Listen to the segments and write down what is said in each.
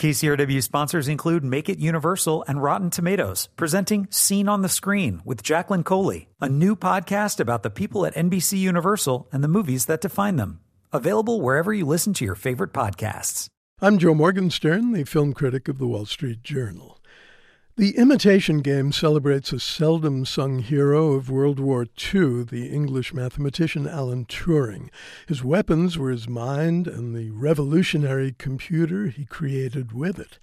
KCRW sponsors include Make It Universal and Rotten Tomatoes, presenting Scene on the Screen with Jacqueline Coley, a new podcast about the people at NBC Universal and the movies that define them. Available wherever you listen to your favorite podcasts. I'm Joe Morgenstern, the film critic of the Wall Street Journal. The Imitation Game celebrates a seldom sung hero of World War II, the English mathematician Alan Turing. His weapons were his mind and the revolutionary computer he created with it.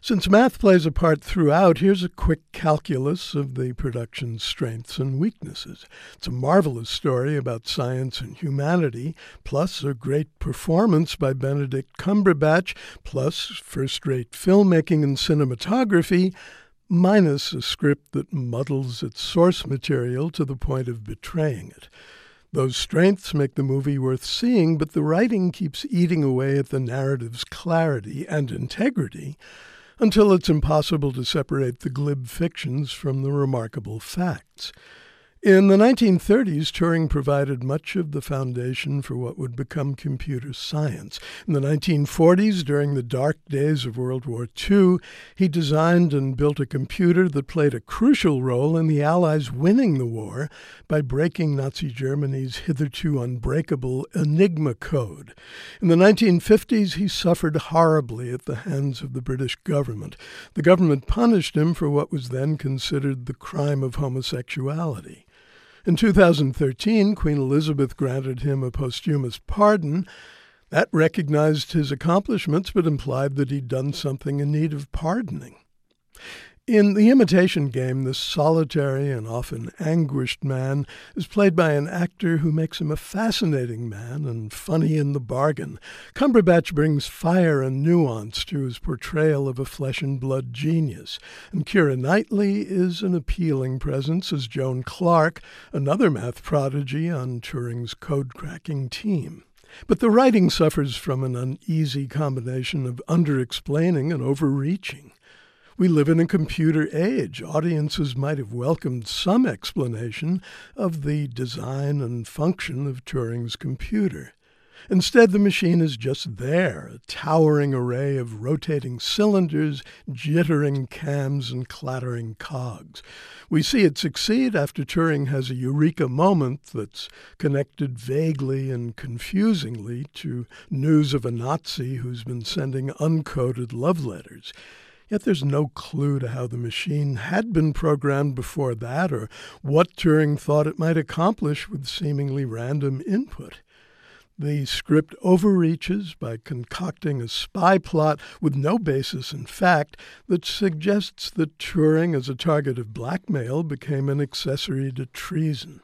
Since math plays a part throughout, here's a quick calculus of the production's strengths and weaknesses. It's a marvelous story about science and humanity, plus a great performance by Benedict Cumberbatch, plus first rate filmmaking and cinematography, minus a script that muddles its source material to the point of betraying it. Those strengths make the movie worth seeing, but the writing keeps eating away at the narrative's clarity and integrity until it's impossible to separate the glib fictions from the remarkable facts. In the 1930s, Turing provided much of the foundation for what would become computer science. In the 1940s, during the dark days of World War II, he designed and built a computer that played a crucial role in the Allies winning the war by breaking Nazi Germany's hitherto unbreakable Enigma code. In the 1950s, he suffered horribly at the hands of the British government. The government punished him for what was then considered the crime of homosexuality. In 2013, Queen Elizabeth granted him a posthumous pardon. That recognized his accomplishments but implied that he'd done something in need of pardoning. In The Imitation Game, this solitary and often anguished man is played by an actor who makes him a fascinating man and funny in the bargain. Cumberbatch brings fire and nuance to his portrayal of a flesh and blood genius, and Keira Knightley is an appealing presence as Joan Clarke, another math prodigy on Turing's code cracking team. But the writing suffers from an uneasy combination of under explaining and overreaching. We live in a computer age. Audiences might have welcomed some explanation of the design and function of Turing's computer. Instead, the machine is just there, a towering array of rotating cylinders, jittering cams, and clattering cogs. We see it succeed after Turing has a eureka moment that's connected vaguely and confusingly to news of a Nazi who's been sending uncoded love letters. Yet there's no clue to how the machine had been programmed before that or what Turing thought it might accomplish with seemingly random input. The script overreaches by concocting a spy plot with no basis in fact that suggests that Turing, as a target of blackmail, became an accessory to treason.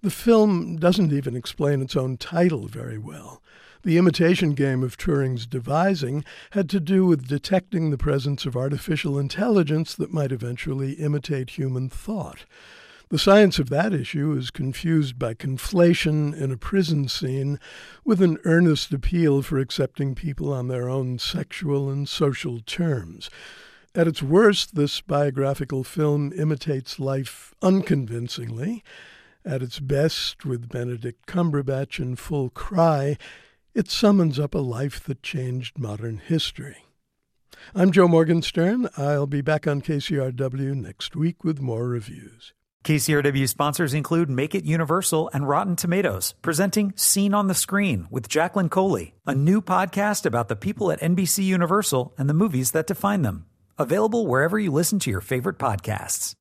The film doesn't even explain its own title very well. The imitation game of Turing's devising had to do with detecting the presence of artificial intelligence that might eventually imitate human thought. The science of that issue is confused by conflation in a prison scene with an earnest appeal for accepting people on their own sexual and social terms. At its worst, this biographical film imitates life unconvincingly. At its best, with Benedict Cumberbatch in full cry, it summons up a life that changed modern history. I'm Joe Morgenstern. I'll be back on KCRW next week with more reviews. KCRW sponsors include Make It Universal and Rotten Tomatoes, presenting Scene on the Screen with Jacqueline Coley, a new podcast about the people at NBC Universal and the movies that define them. Available wherever you listen to your favorite podcasts.